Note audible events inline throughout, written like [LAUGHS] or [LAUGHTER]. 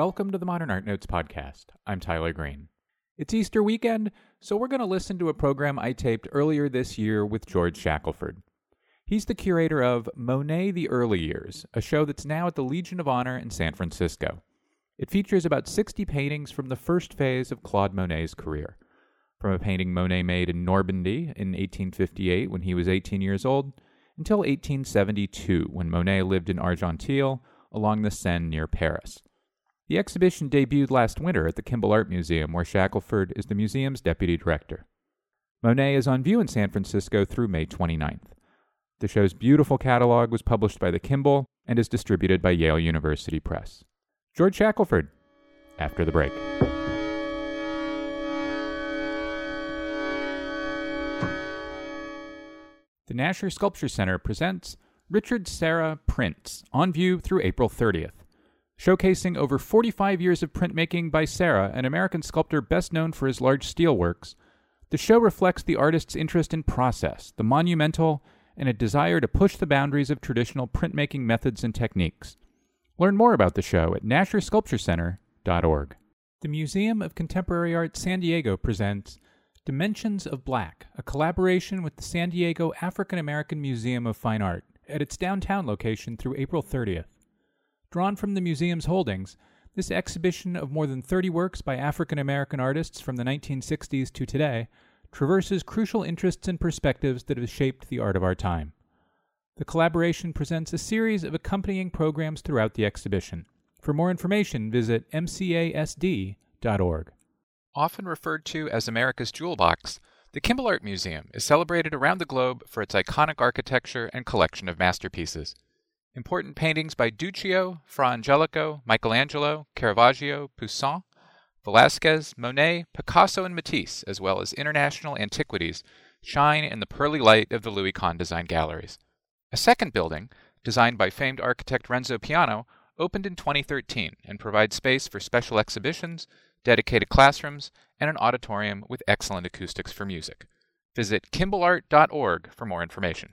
Welcome to the Modern Art Notes podcast. I'm Tyler Green. It's Easter weekend, so we're going to listen to a program I taped earlier this year with George Shackelford. He's the curator of Monet the Early Years, a show that's now at the Legion of Honor in San Francisco. It features about 60 paintings from the first phase of Claude Monet's career. From a painting Monet made in Normandy in 1858 when he was 18 years old, until 1872 when Monet lived in Argenteuil along the Seine near Paris. The exhibition debuted last winter at the Kimbell Art Museum, where Shackelford is the museum's deputy director. Monet is on view in San Francisco through May 29th. The show's beautiful catalog was published by the Kimball and is distributed by Yale University Press. George Shackelford, after the break. The Nasher Sculpture Center presents Richard Serra Prints, on view through April 30th showcasing over 45 years of printmaking by Serra, an American sculptor best known for his large steel works. The show reflects the artist's interest in process, the monumental, and a desire to push the boundaries of traditional printmaking methods and techniques. Learn more about the show at NasherSculptureCenter.org. The Museum of Contemporary Art San Diego presents Dimensions of Black, a collaboration with the San Diego African American Museum of Fine Art at its downtown location through April 30th. Drawn from the museum's holdings, this exhibition of more than 30 works by African American artists from the 1960s to today traverses crucial interests and perspectives that have shaped the art of our time. The collaboration presents a series of accompanying programs throughout the exhibition. For more information, visit mcasd.org. Often referred to as America's Jewel Box, the Kimbell Art Museum is celebrated around the globe for its iconic architecture and collection of masterpieces. Important paintings by Duccio, Fra Angelico, Michelangelo, Caravaggio, Poussin, Velázquez, Monet, Picasso, and Matisse, as well as international antiquities, shine in the pearly light of the Louis Kahn Design Galleries. A second building, designed by famed architect Renzo Piano, opened in 2013 and provides space for special exhibitions, dedicated classrooms, and an auditorium with excellent acoustics for music. Visit kimbellart.org for more information.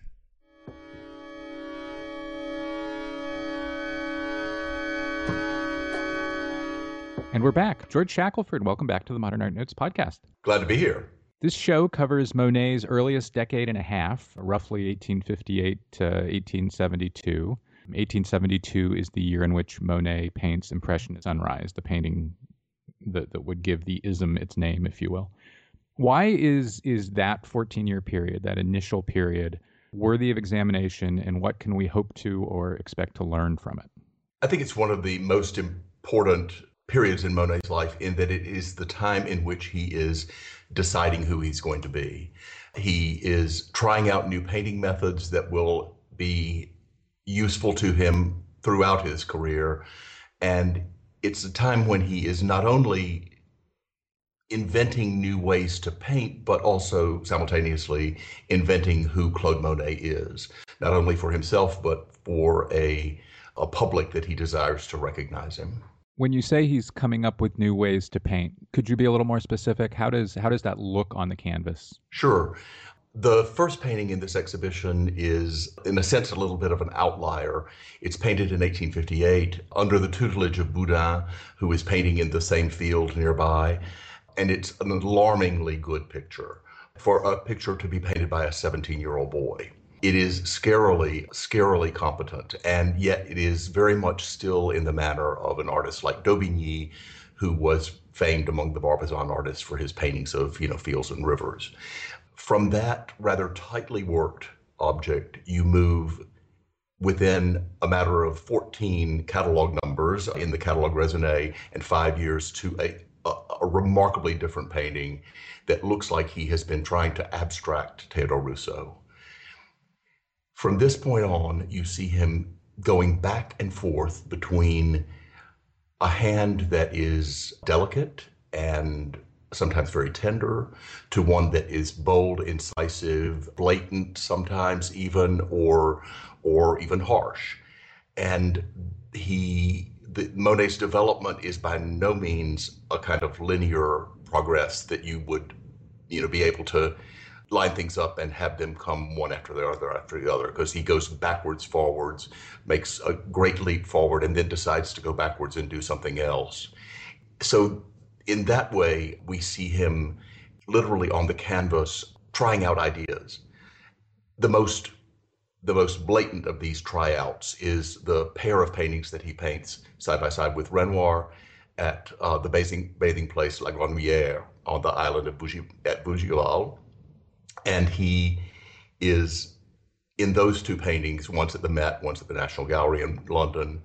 And we're back. George Shackelford, welcome back to the Modern Art Notes podcast. Glad to be here. This show covers Monet's earliest decade and a half, roughly 1858 to 1872. 1872 is the year in which Monet paints Impressionist Sunrise, the painting that, that would give the ism its name, if you will. Why is is that 14 year period, that initial period, worthy of examination, and what can we hope to or expect to learn from it? I think it's one of the most important periods in Monet's life in that it is the time in which he is deciding who he's going to be. He is trying out new painting methods that will be useful to him throughout his career. And it's a time when he is not only inventing new ways to paint, but also simultaneously inventing who Claude Monet is, not only for himself, but for a, a public that he desires to recognize him. When you say he's coming up with new ways to paint, could you be a little more specific? How does how does that look on the canvas? Sure. The first painting in this exhibition is, in a sense, a little bit of an outlier. It's painted in 1858 under the tutelage of Boudin, who is painting in the same field nearby. And it's an alarmingly good picture for a picture to be painted by a 17 year old boy. It is scarily, scarily competent, and yet it is very much still in the manner of an artist like Daubigny, who was famed among the Barbizon artists for his paintings of, you know, fields and rivers. From that rather tightly worked object, you move within a matter of 14 catalog numbers in the catalog raisonné and five years to a, a, a, remarkably different painting that looks like he has been trying to abstract Theodore Rousseau. From this point on, you see him going back and forth between a hand that is delicate and sometimes very tender to one that is bold, incisive, blatant sometimes even or or even harsh. And he the, Monet's development is by no means a kind of linear progress that you would you know be able to line things up and have them come one after the other after the other because he goes backwards, forwards, makes a great leap forward, and then decides to go backwards and do something else. So, in that way, we see him literally on the canvas trying out ideas. The most the most blatant of these tryouts is the pair of paintings that he paints side by side with Renoir at uh, the bathing, bathing place La Grenouillère on the island of Bougie, at Bougival. And he is in those two paintings, once at the Met, once at the National Gallery in London,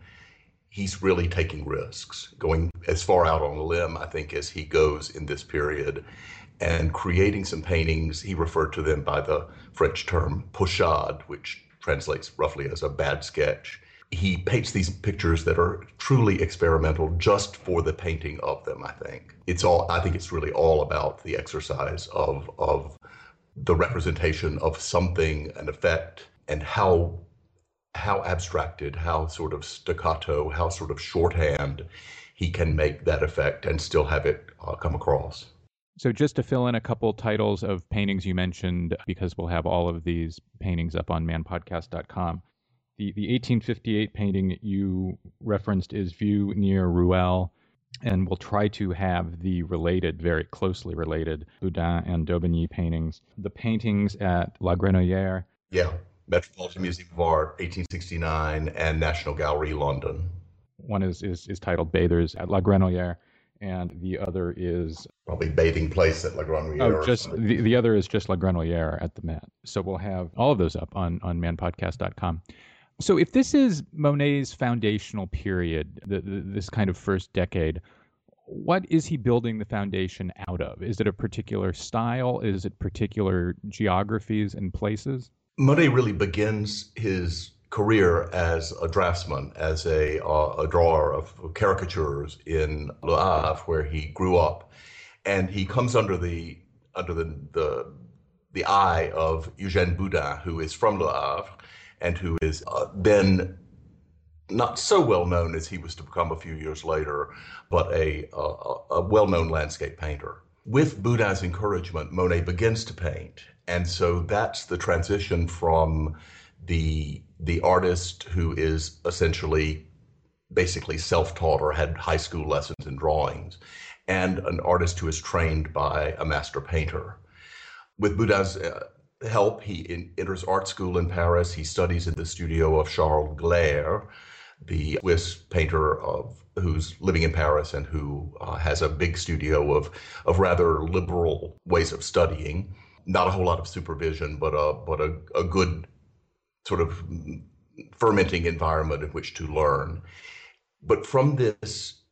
he's really taking risks, going as far out on a limb, I think, as he goes in this period, and creating some paintings. He referred to them by the French term pochade, which translates roughly as a bad sketch. He paints these pictures that are truly experimental just for the painting of them, I think. It's all I think it's really all about the exercise of of the representation of something, an effect, and how how abstracted, how sort of staccato, how sort of shorthand he can make that effect and still have it uh, come across. So, just to fill in a couple titles of paintings you mentioned, because we'll have all of these paintings up on manpodcast.com. The, the 1858 painting you referenced is View near Rouelles, and we'll try to have the related, very closely related, Boudin and Daubigny paintings. The paintings at La Grenouillère. Yeah, Metropolitan Museum of Art, 1869, and National Gallery, London. One is, is, is titled Bathers at La Grenouillère and the other is probably bathing place at La Grenouillère. Oh, just the, the other is just La Grenouillère at the Met. So we'll have all of those up on on manpodcast.com. So if this is Monet's foundational period, the, the, this kind of first decade, what is he building the foundation out of? Is it a particular style? Is it particular geographies and places? Monet really begins his career as a draftsman, as a, uh, a drawer of caricatures in Le Havre, where he grew up, and he comes under the under the the, the eye of Eugène Boudin, who is from Le Havre, and who is uh, then not so well known as he was to become a few years later, but a, a, a well known landscape painter. With Boudin's encouragement, Monet begins to paint. And so that's the transition from the the artist who is essentially basically self-taught or had high school lessons in drawings and an artist who is trained by a master painter with boudin's uh, help. He in, enters art school in paris. He studies in the studio of charles gleyre the swiss painter of who's living in paris and who uh, has a big studio of of rather liberal ways of studying. Not a whole lot of supervision but a but a, a good sort of fermenting environment in which to learn. But from this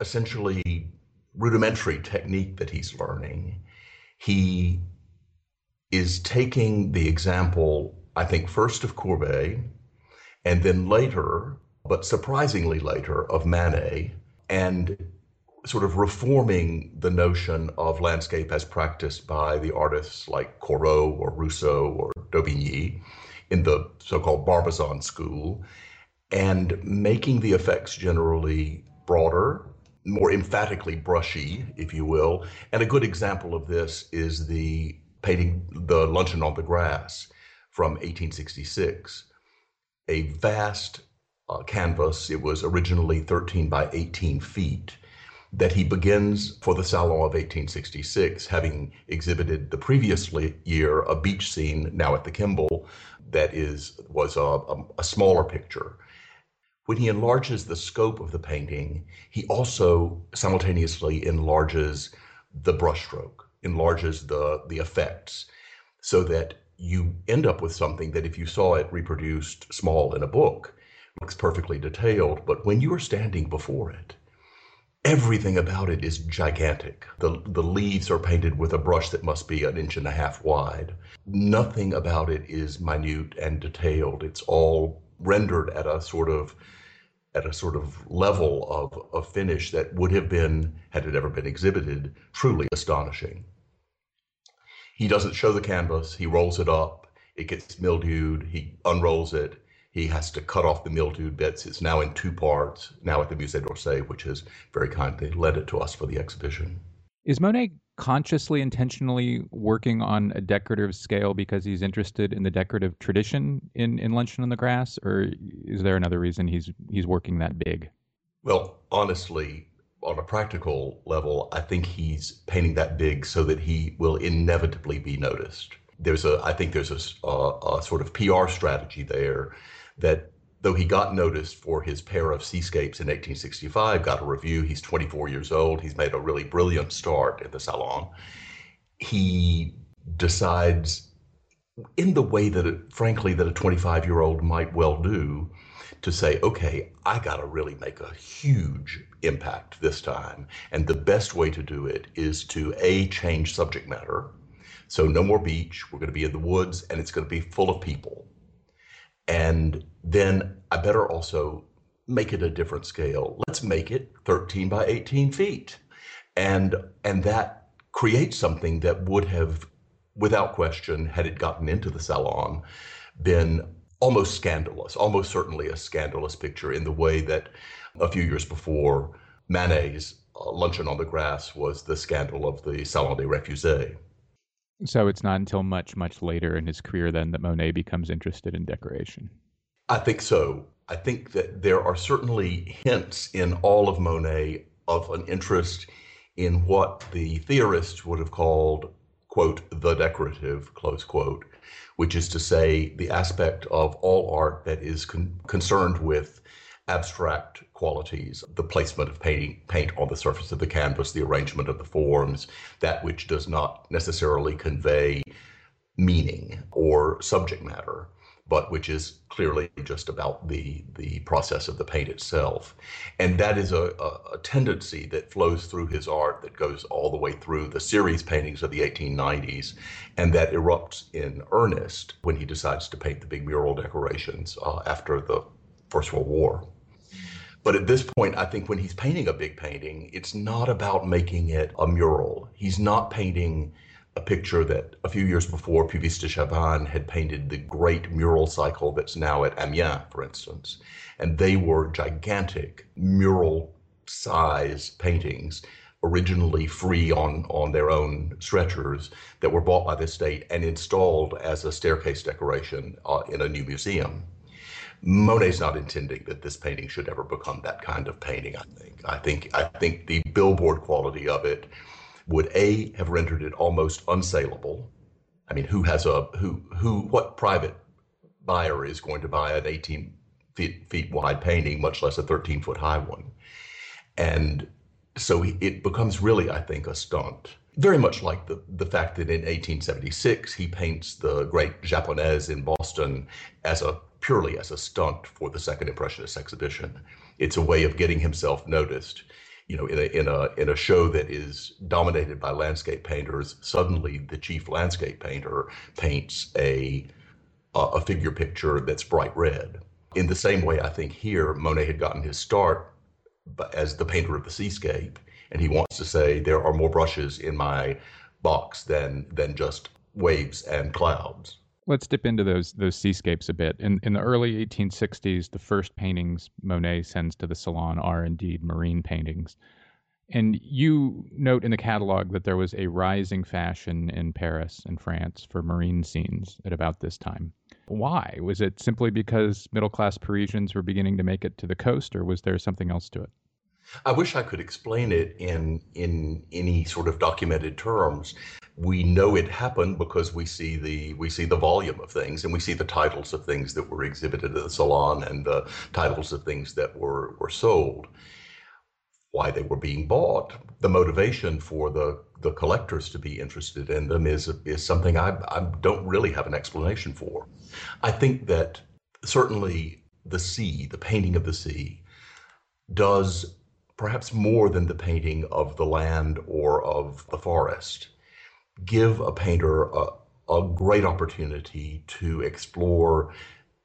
essentially rudimentary technique that he's learning, he is taking the example, I think, first of Courbet, and then later, but surprisingly later, of Manet, and sort of reforming the notion of landscape as practiced by the artists like Corot or Rousseau or Daubigny in the so-called Barbizon school, and making the effects generally broader, more emphatically brushy, if you will. And a good example of this is the painting The Luncheon on the Grass from 1866, a vast uh, canvas. It was originally 13 by 18 feet that he begins for the Salon of 1866, having exhibited the previous year a beach scene, now at the Kimbell, that is was a, a smaller picture. When he enlarges the scope of the painting, he also simultaneously enlarges the brushstroke, enlarges the the effects, so that you end up with something that if you saw it reproduced small in a book, looks perfectly detailed, but when you are standing before it, everything about it is gigantic. The, the leaves are painted with a brush that must be an inch and a half wide. Nothing about it is minute and detailed. It's all rendered at a sort of at a sort of level of, of finish that would have been, had it ever been exhibited, truly astonishing. He doesn't show the canvas, he rolls it up, it gets mildewed, he unrolls it, he has to cut off the mildewed bits. It's now in two parts, now at the Musée d'Orsay, which has very kindly lent it to us for the exhibition. Is Monet consciously, intentionally working on a decorative scale because he's interested in the decorative tradition in, in Luncheon on the Grass, or is there another reason he's he's working that big? Well, honestly, on a practical level, I think he's painting that big so that he will inevitably be noticed. There's a, I think there's a, a, a sort of PR strategy there that though he got noticed for his pair of seascapes in 1865, got a review. He's 24 years old. He's made a really brilliant start in the salon. He decides, in the way that, frankly, that a 25 year old might well do, to say, okay, I got to really make a huge impact this time. And the best way to do it is to A, change subject matter. So, no more beach. We're going to be in the woods and it's going to be full of people. And then I better also make it a different scale. Let's make it 13 by 18 feet. And, and that creates something that would have, without question, had it gotten into the salon, been almost scandalous, almost certainly a scandalous picture in the way that a few years before Manet's uh, Luncheon on the Grass was the scandal of the Salon des Refusés. So it's not until much, much later in his career then that Monet becomes interested in decoration. I think so. I think that there are certainly hints in all of Monet of an interest in what the theorists would have called, quote, the decorative, close quote, which is to say, the aspect of all art that is con- concerned with abstract qualities, the placement of painting, paint on the surface of the canvas, the arrangement of the forms, that which does not necessarily convey meaning or subject matter but which is clearly just about the the process of the paint itself. And that is a, a, tendency that flows through his art that goes all the way through the series paintings of the 1890s and that erupts in earnest when he decides to paint the big mural decorations uh, after the First World War. But at this point, I think when he's painting a big painting, it's not about making it a mural. He's not painting a picture that a few years before Puvis de Chavannes had painted the great mural cycle that's now at Amiens, for instance. And they were gigantic mural size paintings, originally free on, on their own stretchers, that were bought by the state and installed as a staircase decoration uh, in a new museum. Monet's not intending that this painting should ever become that kind of painting, I think. I think I think the billboard quality of it would A have rendered it almost unsaleable. I mean, who has a who who what private buyer is going to buy an 18 feet, feet wide painting, much less a 13 foot high one? And so it becomes really, I think, a stunt. Very much like the, the fact that in 1876 he paints the great Japonaise in Boston as a purely as a stunt for the Second Impressionist exhibition. It's a way of getting himself noticed you know, in a in a in a show that is dominated by landscape painters, suddenly the chief landscape painter paints a a figure picture that's bright red. In the same way, I think here Monet had gotten his start as the painter of the seascape, and he wants to say there are more brushes in my box than than just waves and clouds. Let's dip into those those seascapes a bit. In in the early 1860s, the first paintings Monet sends to the Salon are indeed marine paintings. And you note in the catalog that there was a rising fashion in Paris and France for marine scenes at about this time. Why? Was it simply because middle class Parisians were beginning to make it to the coast, or was there something else to it? I wish I could explain it in in any sort of documented terms. We know it happened because we see the we see the volume of things and we see the titles of things that were exhibited at the salon and the titles of things that were were sold. Why they were being bought. The motivation for the the collectors to be interested in them is is something I, I don't really have an explanation for. I think that certainly the sea the painting of the sea does perhaps more than the painting of the land or of the forest give a painter a, a great opportunity to explore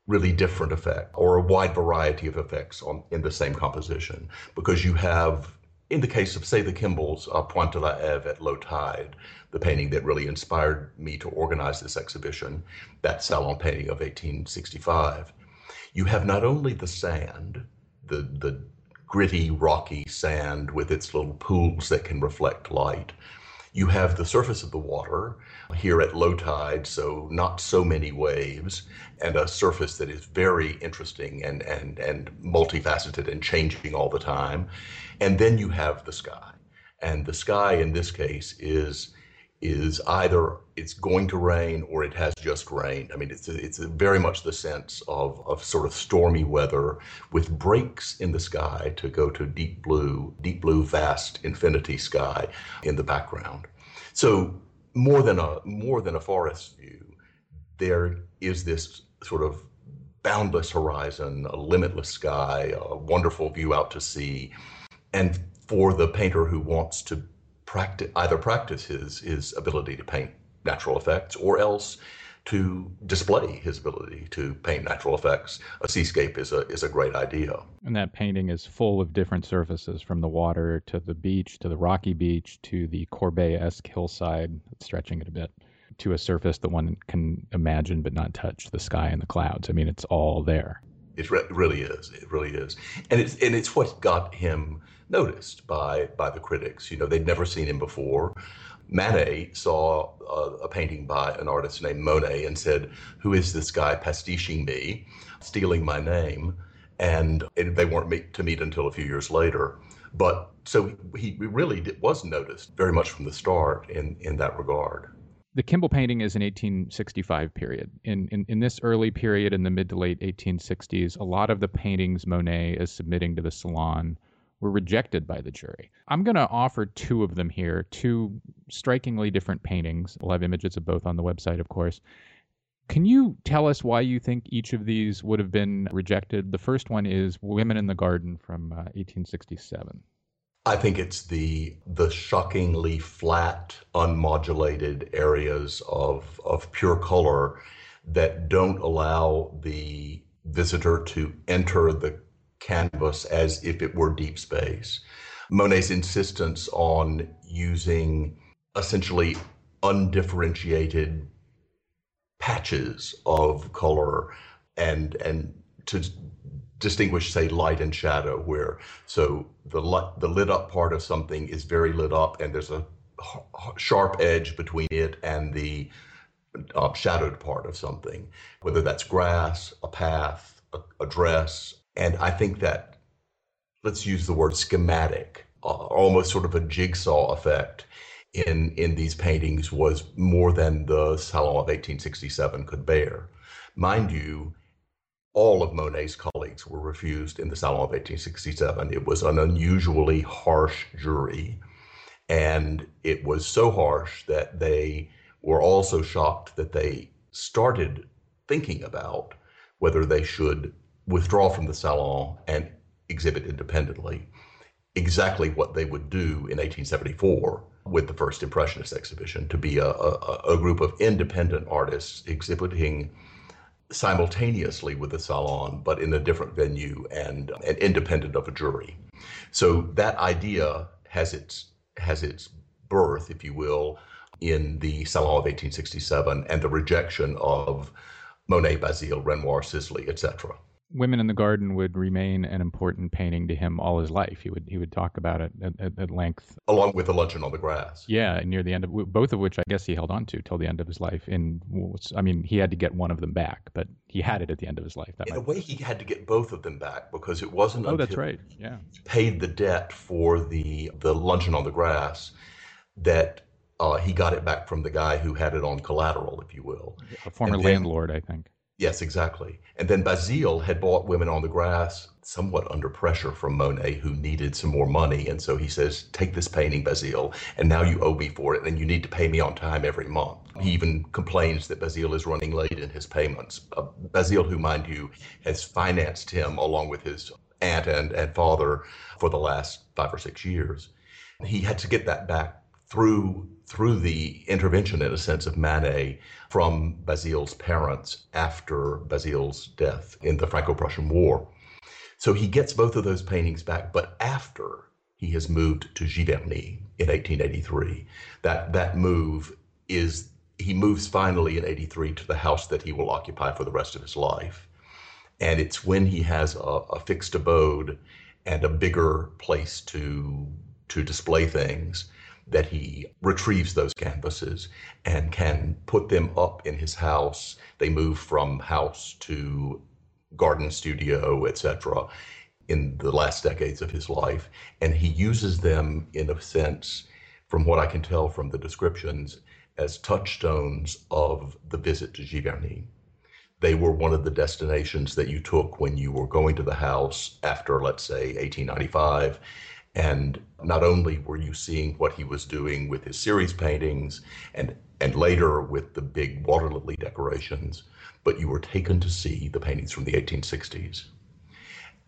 really different effect or a wide variety of effects on in the same composition. Because you have in the case of say the Kimbells uh, Pointe de la Hève at low tide the painting that really inspired me to organize this exhibition that salon painting of 1865 you have not only the sand the the gritty rocky sand with its little pools that can reflect light You have the surface of the water here at low tide, so not so many waves, and a surface that is very interesting and, and, and multifaceted and changing all the time. And then you have the sky. And the sky in this case is is either it's going to rain or it has just rained. I mean, it's it's very much the sense of, of sort of stormy weather with breaks in the sky to go to deep blue, deep blue, vast infinity sky in the background. So more than a more than a forest view, there is this sort of boundless horizon, a limitless sky, a wonderful view out to sea, and for the painter who wants to practice either practice his his ability to paint natural effects or else to display his ability to paint natural effects. A seascape is a is a great idea. And that painting is full of different surfaces, from the water to the beach to the rocky beach to the Courbet-esque hillside, stretching it a bit, to a surface that one can imagine but not touch, the sky and the clouds. I mean, it's all there. It re- really is. It really is, and it's and it's what got him noticed by by the critics. You know, they'd never seen him before. Manet saw a, painting by an artist named Monet and said, "Who is this guy pastiching me, stealing my name?" And, and they weren't meet, to meet until a few years later. But so he really did, was noticed very much from the start in in that regard. The Kimbell painting is an 1865 period. In, in, in this early period, in the mid to late 1860s, a lot of the paintings Monet is submitting to the Salon were rejected by the jury. I'm going to offer two of them here, two strikingly different paintings. We'll have images of both on the website, of course. Can you tell us why you think each of these would have been rejected? The first one is Women in the Garden from uh, 1867. I think it's the the shockingly flat, unmodulated areas of of pure color that don't allow the visitor to enter the canvas as if it were deep space. Monet's insistence on using essentially undifferentiated patches of color and and to distinguish say light and shadow where so the light, the lit up part of something is very lit up and there's a sharp edge between it and the uh, shadowed part of something whether that's grass a path a, a dress and I think that, let's use the word schematic, uh, almost sort of a jigsaw effect in, in these paintings was more than the Salon of 1867 could bear. Mind you, all of Monet's colleagues were refused in the Salon of 1867. It was an unusually harsh jury. And it was so harsh that they were also shocked that they started thinking about whether they should withdraw from the salon and exhibit independently exactly what they would do in 1874 with the first Impressionist exhibition to be a, a, a group of independent artists exhibiting simultaneously with the salon, but in a different venue and, and independent of a jury. So that idea has its has its birth, if you will, in the Salon of 1867 and the rejection of Monet, Bazille, Renoir, Sisley, etc. Women in the Garden would remain an important painting to him all his life. He would he would talk about it at, at, at length, along with the Luncheon on the Grass. Yeah, near the end of both of which I guess he held on to till the end of his life. In I mean, he had to get one of them back, but he had it at the end of his life. That in a way, he had to get both of them back because it wasn't. Oh, that's right. Yeah, paid the debt for the the Luncheon on the Grass that uh, he got it back from the guy who had it on collateral, if you will. A former then, landlord, I think. Yes, exactly. And then Bazille had bought Women on the Grass somewhat under pressure from Monet, who needed some more money. And so he says, Take this painting, Bazille, and now you owe me for it, and you need to pay me on time every month. He even complains that Bazille is running late in his payments. Uh, Bazille, who, mind you, has financed him along with his aunt and, and father for the last five or six years. He had to get that back through through the intervention, in a sense, of Manet from Bazille's parents after Bazille's death in the Franco-Prussian War. So he gets both of those paintings back, but after he has moved to Giverny in 1883. That that move is he moves finally in 83 to the house that he will occupy for the rest of his life. And it's when he has a, a fixed abode and a bigger place to to display things that he retrieves those canvases and can put them up in his house. They move from house to garden studio, etc., in the last decades of his life. And he uses them, in a sense, from what I can tell from the descriptions, as touchstones of the visit to Giverny. They were one of the destinations that you took when you were going to the house after, let's say, 1895 and not only were you seeing what he was doing with his series paintings and, and later with the big water lily decorations, but you were taken to see the paintings from the 1860s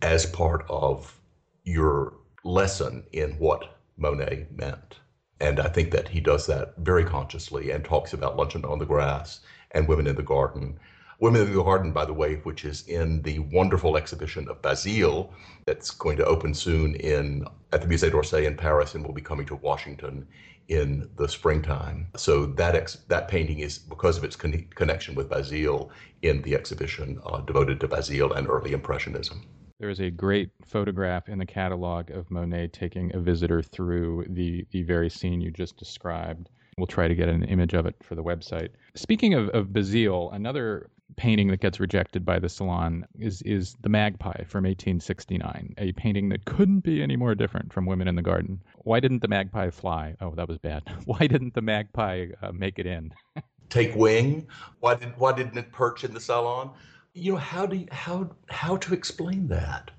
as part of your lesson in what Monet meant. And I think that he does that very consciously and talks about luncheon on the grass and women in the garden Women of the Garden, by the way, which is in the wonderful exhibition of Bazille that's going to open soon in at the Musée d'Orsay in Paris and will be coming to Washington in the springtime. So that ex, that painting is because of its con- connection with Bazille in the exhibition uh, devoted to Bazille and early Impressionism. There is a great photograph in the catalog of Monet taking a visitor through the the very scene you just described. We'll try to get an image of it for the website. Speaking of, of Bazille, another painting that gets rejected by the Salon is is the Magpie from 1869, a painting that couldn't be any more different from Women in the Garden. Why didn't the magpie fly? Oh, that was bad. [LAUGHS] Why didn't the magpie uh, make it in? [LAUGHS] Take wing? Why did why didn't it perch in the salon? You know how do you, how how to explain that?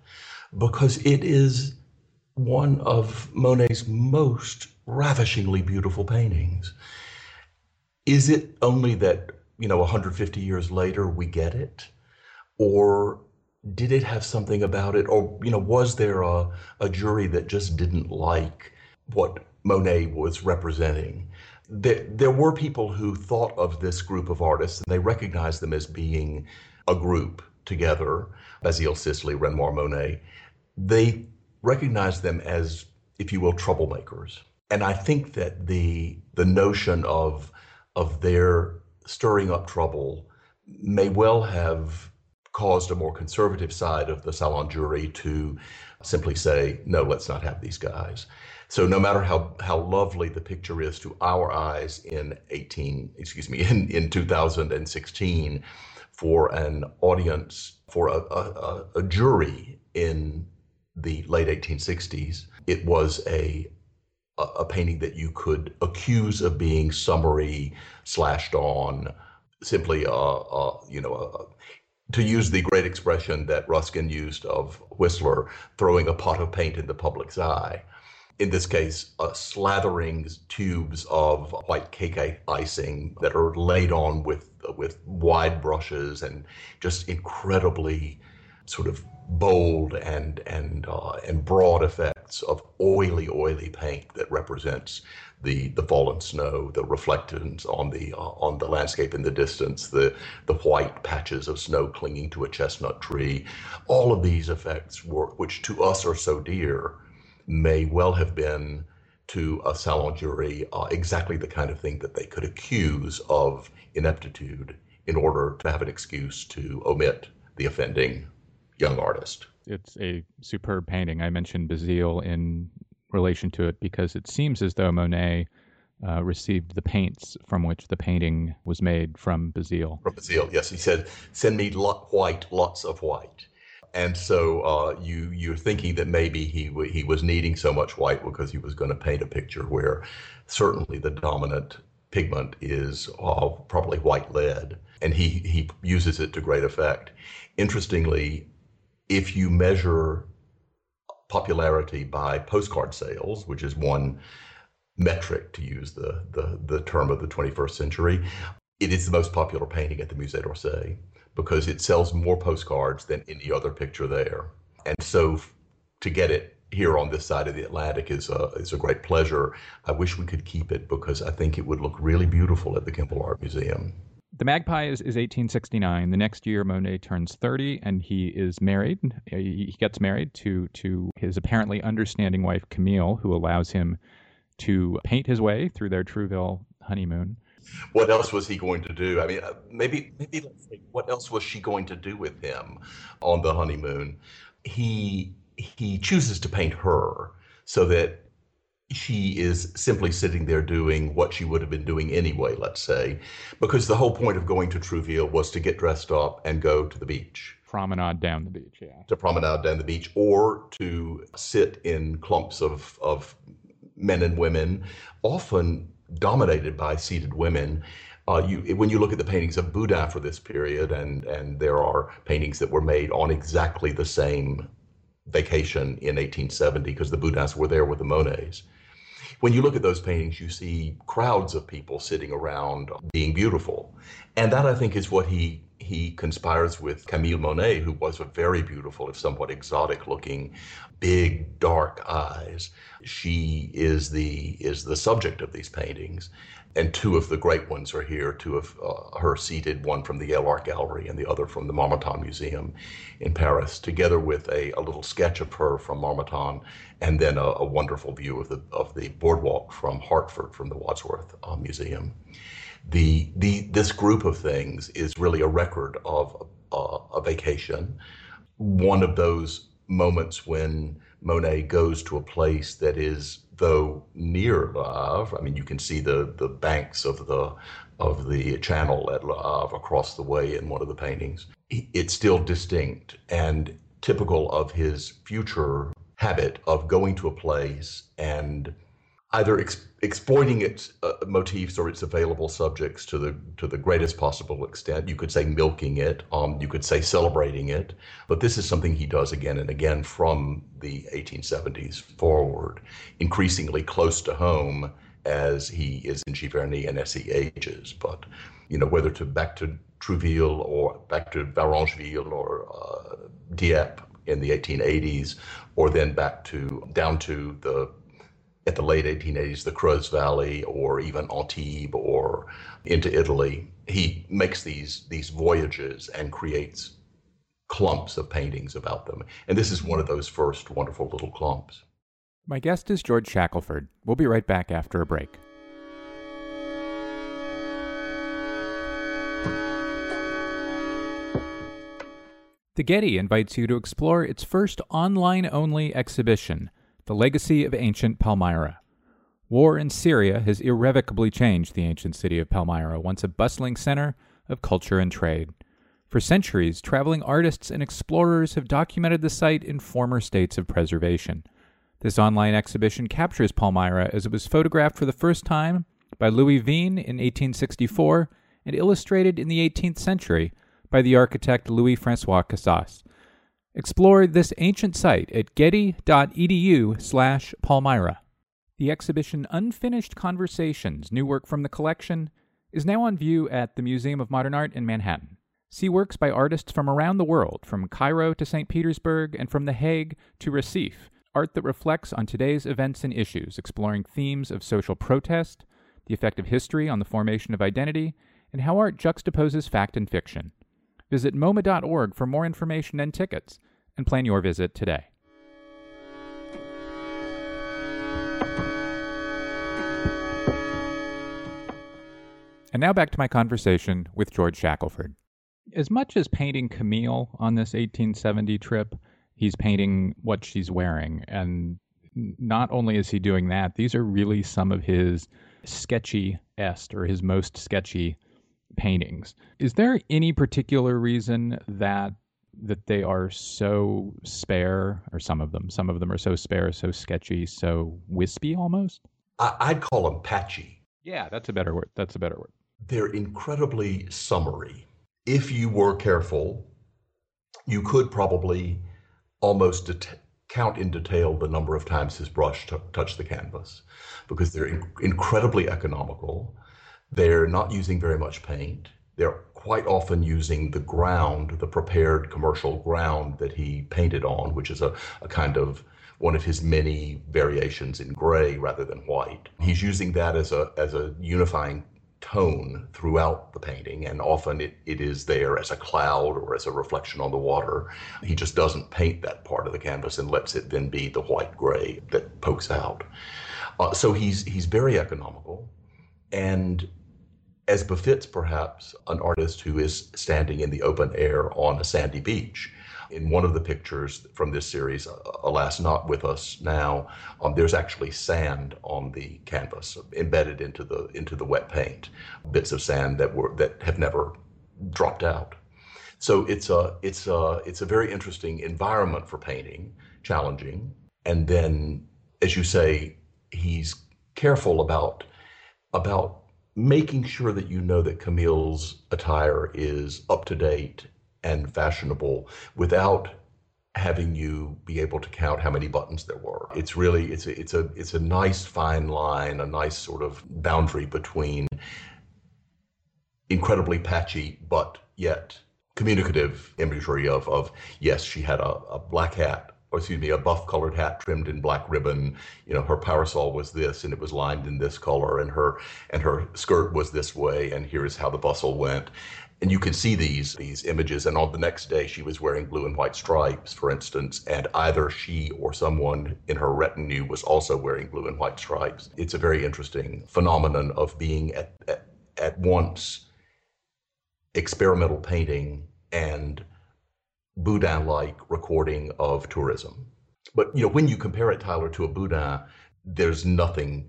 Because it is one of Monet's most ravishingly beautiful paintings. Is it only that you know 150 years later we get it? Or did it have something about it? Or you know was there a, a jury that just didn't like what monet was representing? There, there were people who thought of this group of artists and they recognized them as being a group together bazille sisley renoir monet. They recognized them as if you will troublemakers. And i think that the the notion of of their stirring up trouble may well have caused a more conservative side of the Salon jury to simply say, no, let's not have these guys. So no matter how, how lovely the picture is to our eyes in 18, excuse me, [LAUGHS] in, in 2016, for an audience, for a, a, a jury in the late 1860s, it was a a, painting that you could accuse of being summary, slashed on, simply, uh, uh, you know, uh, to use the great expression that Ruskin used of Whistler, throwing a pot of paint in the public's eye. In this case, uh, slathering tubes of white cake icing that are laid on with with wide brushes and just incredibly sort of bold and and uh, and broad effects of oily, oily paint that represents the the fallen snow, the reflectance on the uh, on the landscape in the distance, the the white patches of snow clinging to a chestnut tree. All of these effects, were, which to us are so dear, may well have been to a salon jury uh, exactly the kind of thing that they could accuse of ineptitude in order to have an excuse to omit the offending young artist. It's a superb painting. I mentioned Bazille in relation to it because it seems as though Monet uh, received the paints from which the painting was made from Bazille. From Bazille, yes. He said, "Send me lot white, lots of white." And so uh, you you're thinking that maybe he w- he was needing so much white because he was going to paint a picture where certainly the dominant pigment is uh, probably white lead, and he he uses it to great effect. Interestingly, if you measure popularity by postcard sales, which is one metric to use the, the, the term of the 21st century, it is the most popular painting at the Musée d'Orsay because it sells more postcards than any other picture there. And so to get it here on this side of the Atlantic is a, is a great pleasure. I wish we could keep it because I think it would look really beautiful at the Kimbell Art Museum. The Magpie is, is 1869. The next year, Monet turns 30, and he is married. He gets married to to his apparently understanding wife Camille, who allows him to paint his way through their Trouville honeymoon. What else was he going to do? I mean, uh, maybe maybe let's think. What else was she going to do with him on the honeymoon? He he chooses to paint her so that she is simply sitting there doing what she would have been doing anyway, let's say, because the whole point of going to Trouville was to get dressed up and go to the beach. Promenade down the beach, yeah. To promenade down the beach or to sit in clumps of, of men and women, often dominated by seated women. Uh, you, when you look at the paintings of Boudin for this period, and, and there are paintings that were made on exactly the same vacation in 1870 because the Boudins were there with the Monets when you look at those paintings, you see crowds of people sitting around being beautiful. And that, I think, is what he he conspires with Camille Monet, who was a very beautiful, if somewhat exotic looking, big dark eyes. She is the is the subject of these paintings, and two of the great ones are here. Two of uh, her seated, one from the Yale Art Gallery and the other from the Marmottan Museum in Paris, together with a, a little sketch of her from Marmottan, and then a, a, wonderful view of the of the boardwalk from Hartford from the Wadsworth uh, Museum. The the this group of things is really a record of uh, a vacation. One of those moments when Monet goes to a place that is though near Le Havre. I mean, you can see the the banks of the of the channel at Le Havre across the way in one of the paintings. It's still distinct and typical of his future habit of going to a place and either ex- exploiting its uh, motifs or its available subjects to the to the greatest possible extent. You could say milking it. Um, you could say celebrating it. But this is something he does again and again from the 1870s forward, increasingly close to home as he is in Giverny and as he ages. But you know whether to back to Trouville or back to Varengeville or uh, Dieppe in the 1880s, or then back to down to the at the late 1880s, the Creuse Valley, or even Antibes, or into Italy. He makes these these voyages and creates clumps of paintings about them. And this is one of those first wonderful little clumps. My guest is George Shackelford. We'll be right back after a break. The Getty invites you to explore its first online only exhibition the legacy of ancient Palmyra. War in Syria has irrevocably changed the ancient city of Palmyra, once a bustling center of culture and trade. For centuries, traveling artists and explorers have documented the site in former states of preservation. This online exhibition captures Palmyra as it was photographed for the first time by Louis Vignes in 1864 and illustrated in the 18th century by the architect Louis Francois Cassas. Explore this ancient site at getty.edu slash Palmyra. The exhibition Unfinished Conversations, new work from the collection, is now on view at the Museum of Modern Art in Manhattan. See works by artists from around the world, from Cairo to St. Petersburg and from The Hague to Recife, art that reflects on today's events and issues, exploring themes of social protest, the effect of history on the formation of identity, and how art juxtaposes fact and fiction. Visit MoMA.org for more information and tickets, and plan your visit today. And now back to my conversation with George Shackelford. As much as painting Camille on this 1870 trip, he's painting what she's wearing. And not only is he doing that, these are really some of his sketchy est or his most sketchy paintings. Is there any particular reason that that they are so spare, or some of them, some of them are so spare, so sketchy, so wispy almost? I, would call them patchy. Yeah, that's a better word. That's a better word. They're incredibly summary. If you were careful, you could probably almost det- count in detail the number of times his brush t- touched the canvas because they're in- incredibly economical. They're not using very much paint. They're quite often using the ground, the prepared commercial ground that he painted on, which is a, a kind of one of his many variations in gray rather than white. He's using that as a as a unifying tone throughout the painting, and often it, it is there as a cloud or as a reflection on the water. He just doesn't paint that part of the canvas and lets it then be the white gray that pokes out. Uh, so he's he's very economical, and as befits perhaps an artist who is standing in the open air on a sandy beach. In one of the pictures from this series, alas, not with us now, um, there's actually sand on the canvas embedded into the into the wet paint, bits of sand that were that have never dropped out. So it's a it's a it's a very interesting environment for painting, challenging, and then, as you say, he's careful about about making sure that you know that Camille's attire is up to date and fashionable without having you be able to count how many buttons there were. It's really it's a, it's a it's a nice fine line, a nice sort of boundary between incredibly patchy but yet communicative imagery of of yes, she had a, a black hat or excuse me, a buff colored hat trimmed in black ribbon. You know, her parasol was this and it was lined in this color and her and her skirt was this way and here's how the bustle went. And you can see these these images and on the next day she was wearing blue and white stripes, for instance, and either she or someone in her retinue was also wearing blue and white stripes. It's a very interesting phenomenon of being at, at, at once experimental painting and Boudin like recording of tourism. But you know, when you compare it, Tyler, to a Boudin, there's nothing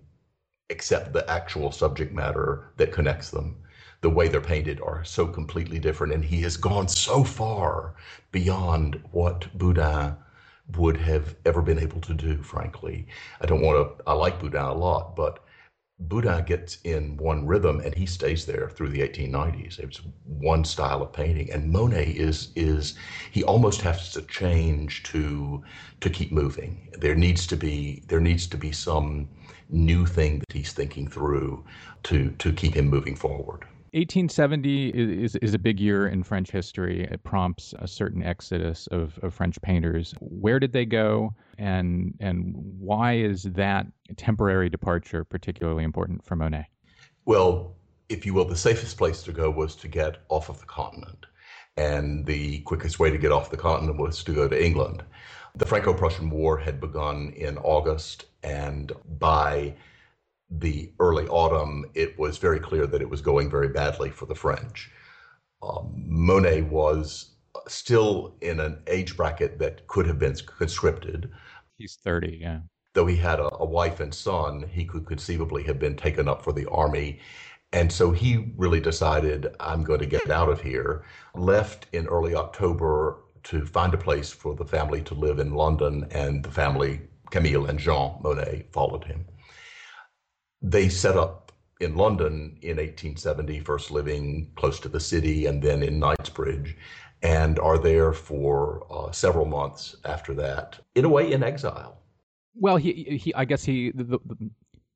except the actual subject matter that connects them. The way they're painted are so completely different, and he has gone so far beyond what Boudin would have ever been able to do, frankly. I don't want to, I like Boudin a lot, but Boudin gets in one rhythm and he stays there through the 1890s. It's one style of painting, and Monet is is he almost has to change to to keep moving. There needs to be there needs to be some new thing that he's thinking through to to keep him moving forward. 1870 is, is a big year in French history. It prompts a certain exodus of, of French painters. Where did they go, and and why is that temporary departure particularly important for Monet? Well, if you will, the safest place to go was to get off of the continent, and the quickest way to get off the continent was to go to England. The Franco-Prussian War had begun in August, and by the early autumn, it was very clear that it was going very badly for the French. Um, Monet was still in an age bracket that could have been conscripted. He's 30, yeah. Though he had a, a wife and son, he could conceivably have been taken up for the army. And so he really decided, I'm going to get out of here. Left in early October to find a place for the family to live in London, and the family, Camille and Jean Monet, followed him they set up in London in 1870, first living close to the city and then in Knightsbridge, and are there for uh, several months after that, in a way in exile. Well, he, he I guess he, the, the,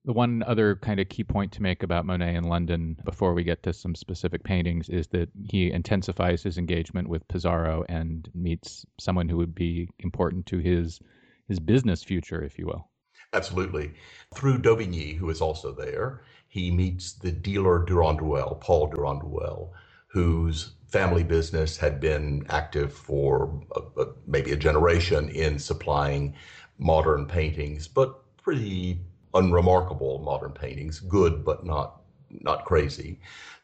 the one other kind of key point to make about Monet in London before we get to some specific paintings is that he intensifies his engagement with Pissarro and meets someone who would be important to his his business future, if you will. Absolutely. Through Daubigny, who is also there, he meets the dealer Durand-Ruel, Paul Durand-Ruel, whose family business had been active for a, a, maybe a generation in supplying modern paintings, but pretty unremarkable modern paintings, good but not not crazy,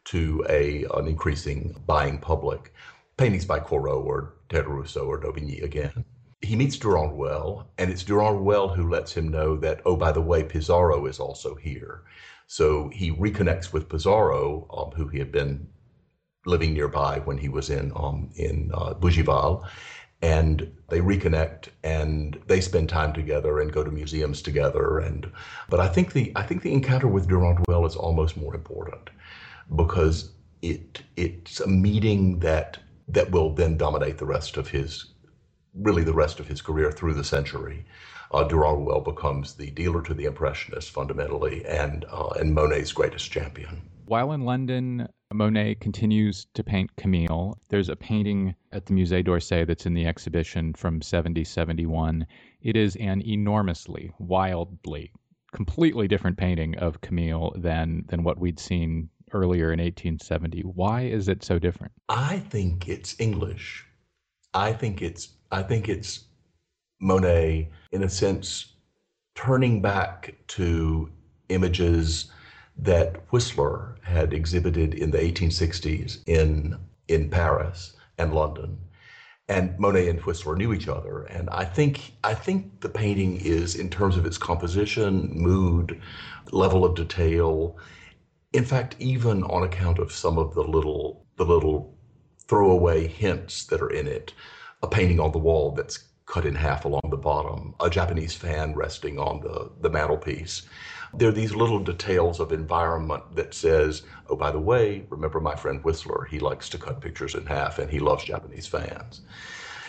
to a an increasing buying public. Paintings by Corot or Rousseau or Daubigny again he meets Durand-Ruel, and it's Durand-Ruel who lets him know that, oh, by the way, Pissarro is also here. So he reconnects with Pissarro, um, who he had been living nearby when he was in um, in uh, Bougival, and they reconnect and they spend time together and go to museums together. And but I think the I think the encounter with Durand-Ruel is almost more important because it it's a meeting that that will then dominate the rest of his really the rest of his career through the century. Uh, Durand-Ruel becomes the dealer to the Impressionists fundamentally, and uh, and Monet's greatest champion. While in London, Monet continues to paint Camille. There's a painting at the Musée d'Orsay that's in the exhibition from 7071. It is an enormously, wildly, completely different painting of Camille than than what we'd seen earlier in 1870. Why is it so different? I think it's English. I think it's I think it's Monet, in a sense, turning back to images that Whistler had exhibited in the 1860s in, in Paris and London, and Monet and Whistler knew each other. And I think I think the painting is, in terms of its composition, mood, level of detail, in fact, even on account of some of the little the little throwaway hints that are in it, a painting on the wall that's cut in half along the bottom, a Japanese fan resting on the, the mantelpiece. There are these little details of environment that says, oh, by the way, remember my friend Whistler, he likes to cut pictures in half and he loves Japanese fans.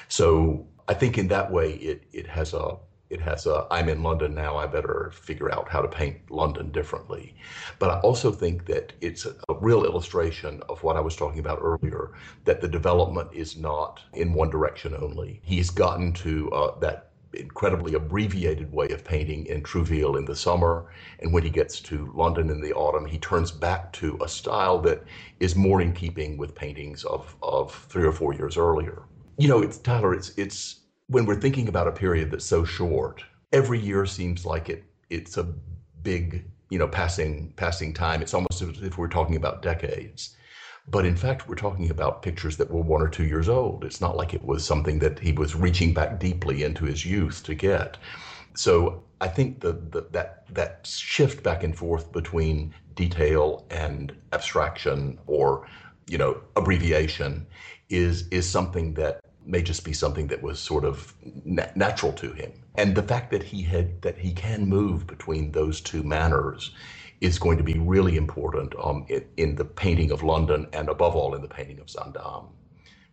So I think in that way it, it has a it has a I'm in London now, I better figure out how to paint London differently. But I also think that it's a, real illustration of what I was talking about earlier that the development is not in one direction only. He's gotten to uh, that incredibly abbreviated way of painting in Trouville in the summer. And when he gets to London in the autumn, he turns back to a style that is more in keeping with paintings of, of three or four years earlier. You know, it's Tyler, it's it's when we're thinking about a period that's so short, every year seems like it it's a big, you know, passing passing time. It's almost as if we're talking about decades. But in fact, we're talking about pictures that were one or two years old. It's not like it was something that he was reaching back deeply into his youth to get. So I think the, the, that that shift back and forth between detail and abstraction or you know abbreviation is is something that may just be something that was sort of na- natural to him. And the fact that he had that he can move between those two manners is going to be really important um, in, the painting of London and above all in the painting of Zaandam,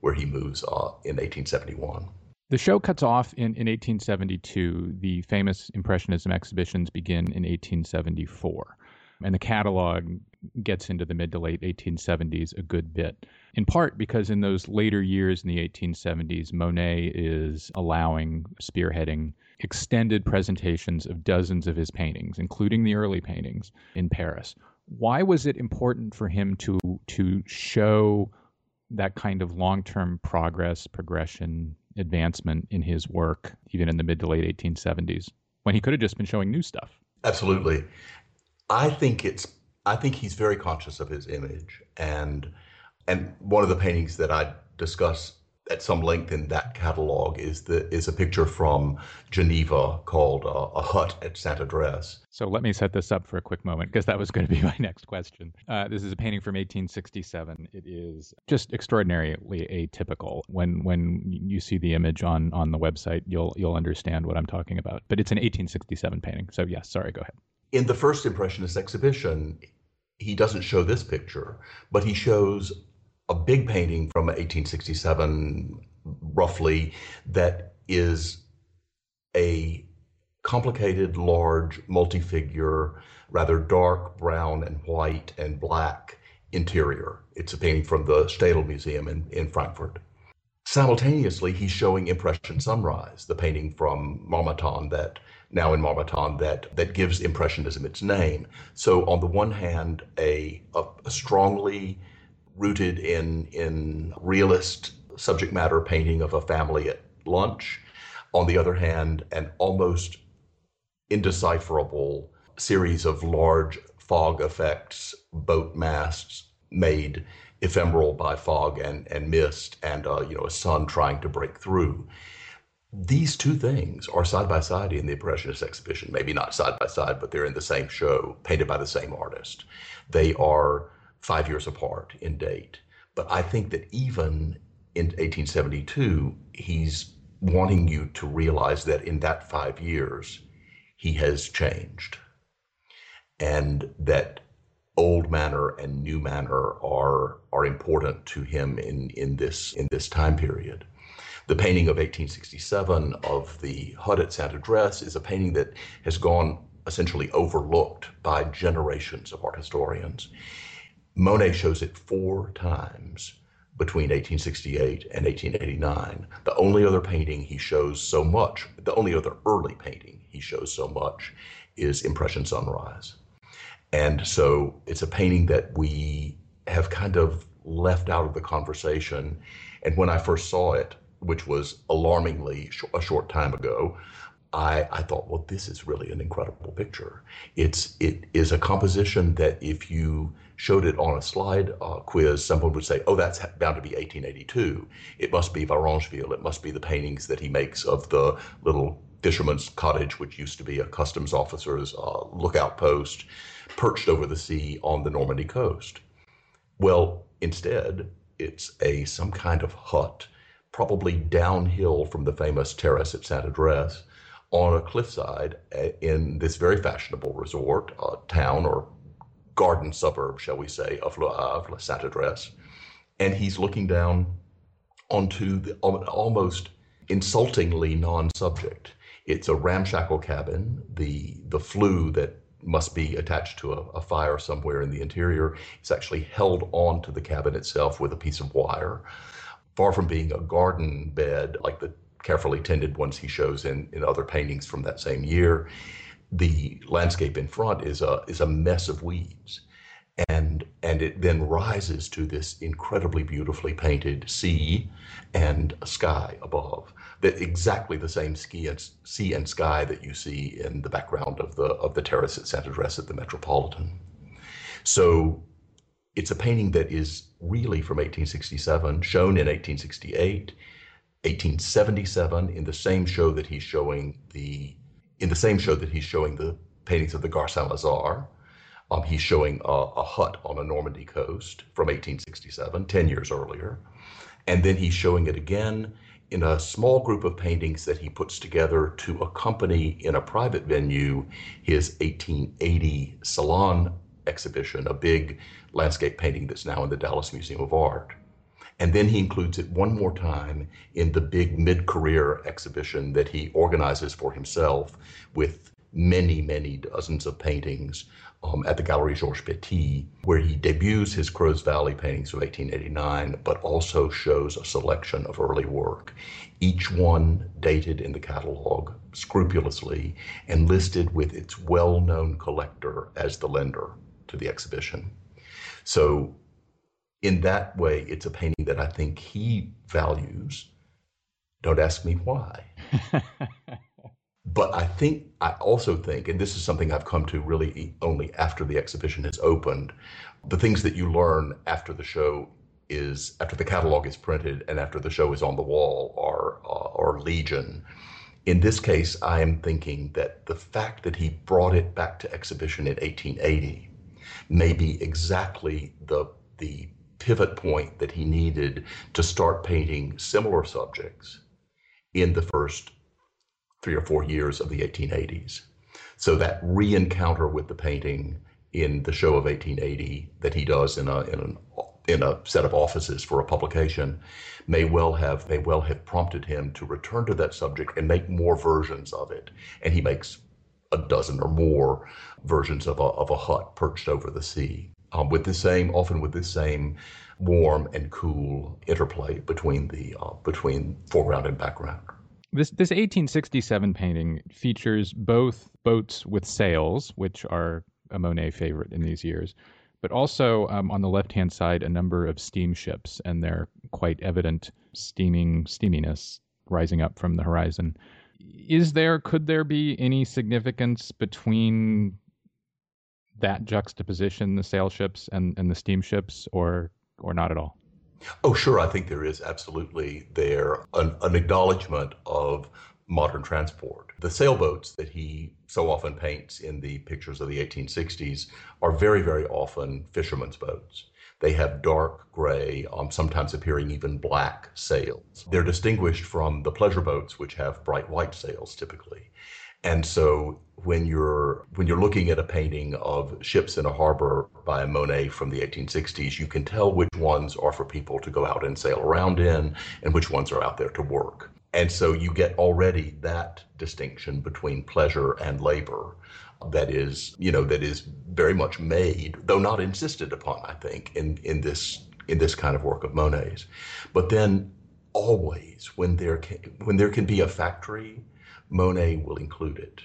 where he moves uh, in 1871. The show cuts off in, in 1872. The famous Impressionism exhibitions begin in 1874. And the catalog gets into the mid to late 1870s a good bit in part because in those later years in the 1870s, Monet is allowing, spearheading extended presentations of dozens of his paintings, including the early paintings in Paris. Why was it important for him to to show that kind of long-term progress, progression, advancement in his work, even in the mid to late 1870s, when he could have just been showing new stuff? Absolutely. I think it's I think he's very conscious of his image and and one of the paintings that I discuss at some length in that catalog is the is a picture from Geneva called uh, a hut at Saint Adresse. So let me set this up for a quick moment because that was going to be [LAUGHS] my next question. Uh, this is a painting from 1867. It is just extraordinarily atypical. When when you see the image on on the website, you'll you'll understand what I'm talking about. But it's an 1867 painting. So yes, sorry, go ahead. In the first Impressionist exhibition, he doesn't show this picture, but he shows a big painting from 1867, roughly, that is a complicated, large, multi-figure, rather dark brown and white and black interior. It's a painting from the Städel Museum in, in Frankfurt. Simultaneously, he's showing Impression Sunrise, the painting from Marmottan that now in Marmottan that that gives Impressionism its name. So on the one hand, a, a, a strongly rooted in in realist subject matter painting of a family at lunch. On the other hand, an almost indecipherable series of large fog effects, boat masts made ephemeral by fog and, and mist, and uh, you know a sun trying to break through. These two things are side by side in the Impressionist exhibition. Maybe not side by side, but they're in the same show, painted by the same artist. They are five years apart in date. But I think that even in 1872, he's wanting you to realize that in that five years, he has changed. And that old manner and new manner are are important to him in, in this in this time period. The painting of 1867 of the hut at Saint Adresse is a painting that has gone essentially overlooked by generations of art historians. Monet shows it four times between 1868 and 1889. The only other painting he shows so much, the only other early painting he shows so much is Impression Sunrise. And so it's a painting that we have kind of left out of the conversation. And when I first saw it, which was alarmingly sh- a short time ago, I, I thought, well, this is really an incredible picture. It's it is a composition that if you showed it on a slide uh, quiz, someone would say, oh, that's bound to be 1882. It must be Varengeville. It must be the paintings that he makes of the little fisherman's cottage, which used to be a customs officer's uh, lookout post, perched over the sea on the Normandy coast. Well, instead, it's a some kind of hut, probably downhill from the famous terrace at Saint Adresse, on a cliffside uh, in this very fashionable resort, uh, town or garden suburb, shall we say, of Le Havre, Saint Adresse. And he's looking down onto the almost insultingly non-subject. It's a ramshackle cabin. The the flue that must be attached to a, a, fire somewhere in the interior is actually held onto the cabin itself with a piece of wire. Far from being a garden bed like the carefully tended ones he shows in, in other paintings from that same year, the landscape in front is a is a mess of weeds. And and it then rises to this incredibly beautifully painted sea and sky above. That exactly the same ski and, sea and sky that you see in the background of the of the terrace at Saint Adresse at the Metropolitan. So it's a painting that is really from 1867 shown in 1868 1877 in the same show that he's showing the in the same show that he's showing the paintings of the Saint Lazare, um, he's showing a, a, hut on a Normandy coast from 1867, 10 years earlier. And then he's showing it again in a small group of paintings that he puts together to accompany in a private venue his 1880 Salon exhibition, a big landscape painting that's now in the Dallas Museum of Art. And then he includes it one more time in the big mid career exhibition that he organizes for himself with many, many dozens of paintings um, at the Gallery Georges Petit, where he debuts his Creuse Valley paintings of 1889, but also shows a selection of early work, each one dated in the catalog scrupulously and listed with its well known collector as the lender to the exhibition. So in that way, it's a painting that I think he values. Don't ask me why. [LAUGHS] but I think, I also think, and this is something I've come to really only after the exhibition has opened, the things that you learn after the show is, after the catalog is printed and after the show is on the wall are, uh, are legion. In this case, I am thinking that the fact that he brought it back to exhibition in 1880 may be exactly the, the pivot point that he needed to start painting similar subjects in the first three or four years of the 1880s. So that re-encounter with the painting in the show of 1880 that he does in a in an in a set of offices for a publication may well have may well have prompted him to return to that subject and make more versions of it. And he makes a dozen or more versions of a of a hut perched over the sea um, with the same, often with the same warm and cool interplay between the uh, between foreground and background. This this 1867 painting features both boats with sails, which are a Monet favorite in these years, but also um, on the left hand side a number of steamships and their quite evident steaming steaminess rising up from the horizon. Is there could there be any significance between that juxtaposition, the sail ships and, and the steamships, or or not at all? Oh, sure. I think there is absolutely there an, an acknowledgement of modern transport. The sailboats that he so often paints in the pictures of the 1860s are very, very often fishermen's boats. They have dark gray, um, sometimes appearing even black sails. They're distinguished from the pleasure boats, which have bright white sails typically. And so when you're when you're looking at a painting of ships in a harbor by Monet from the 1860s, you can tell which ones are for people to go out and sail around in and which ones are out there to work. And so you get already that distinction between pleasure and labor that is, you know, that is very much made, though not insisted upon, I think, in, in this in this kind of work of Monet's. But then always when there can, when there can be a factory Monet will include it.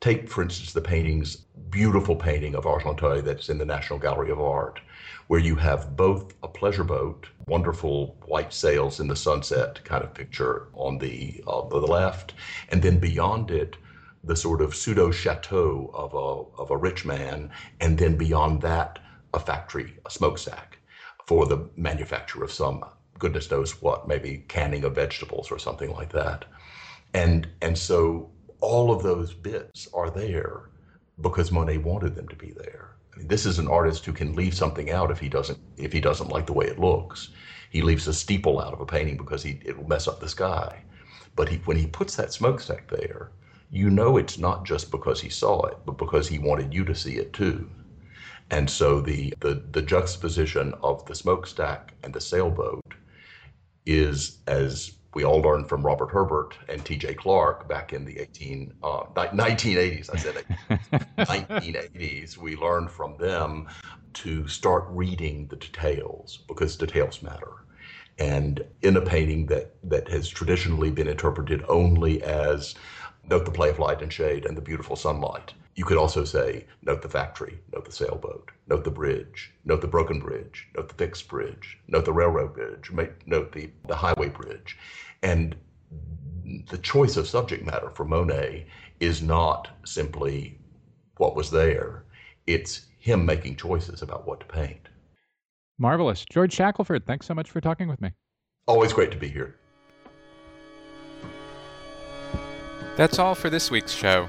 Take, for instance, the paintings, beautiful painting of Argenteuil that's in the National Gallery of Art, where you have both a pleasure boat, wonderful white sails in the sunset kind of picture on the, the left, and then beyond it, the sort of pseudo chateau of a, of a rich man, and then beyond that, a factory, a smokestack for the manufacture of some goodness knows what, maybe canning of vegetables or something like that. And and so all of those bits are there because Monet wanted them to be there. I mean, this is an artist who can leave something out if he doesn't if he doesn't like the way it looks. He leaves a steeple out of a painting because he it will mess up the sky. But he, when he puts that smokestack there, you know it's not just because he saw it, but because he wanted you to see it too. And so the, the, the juxtaposition of the smokestack and the sailboat is, as we all learned from Robert Herbert and T.J. Clark back in the 18, uh, 1980s, I said 1980s, [LAUGHS] we learned from them to start reading the details because details matter. And in a painting that, that has traditionally been interpreted only as note the play of light and shade and the beautiful sunlight, you could also say, note the factory, note the sailboat, note the bridge, note the broken bridge, note the fixed bridge, note the railroad bridge, note the, the highway bridge. And the choice of subject matter for Monet is not simply what was there, it's him making choices about what to paint. Marvelous. George Shackelford, thanks so much for talking with me. Always great to be here. That's all for this week's show.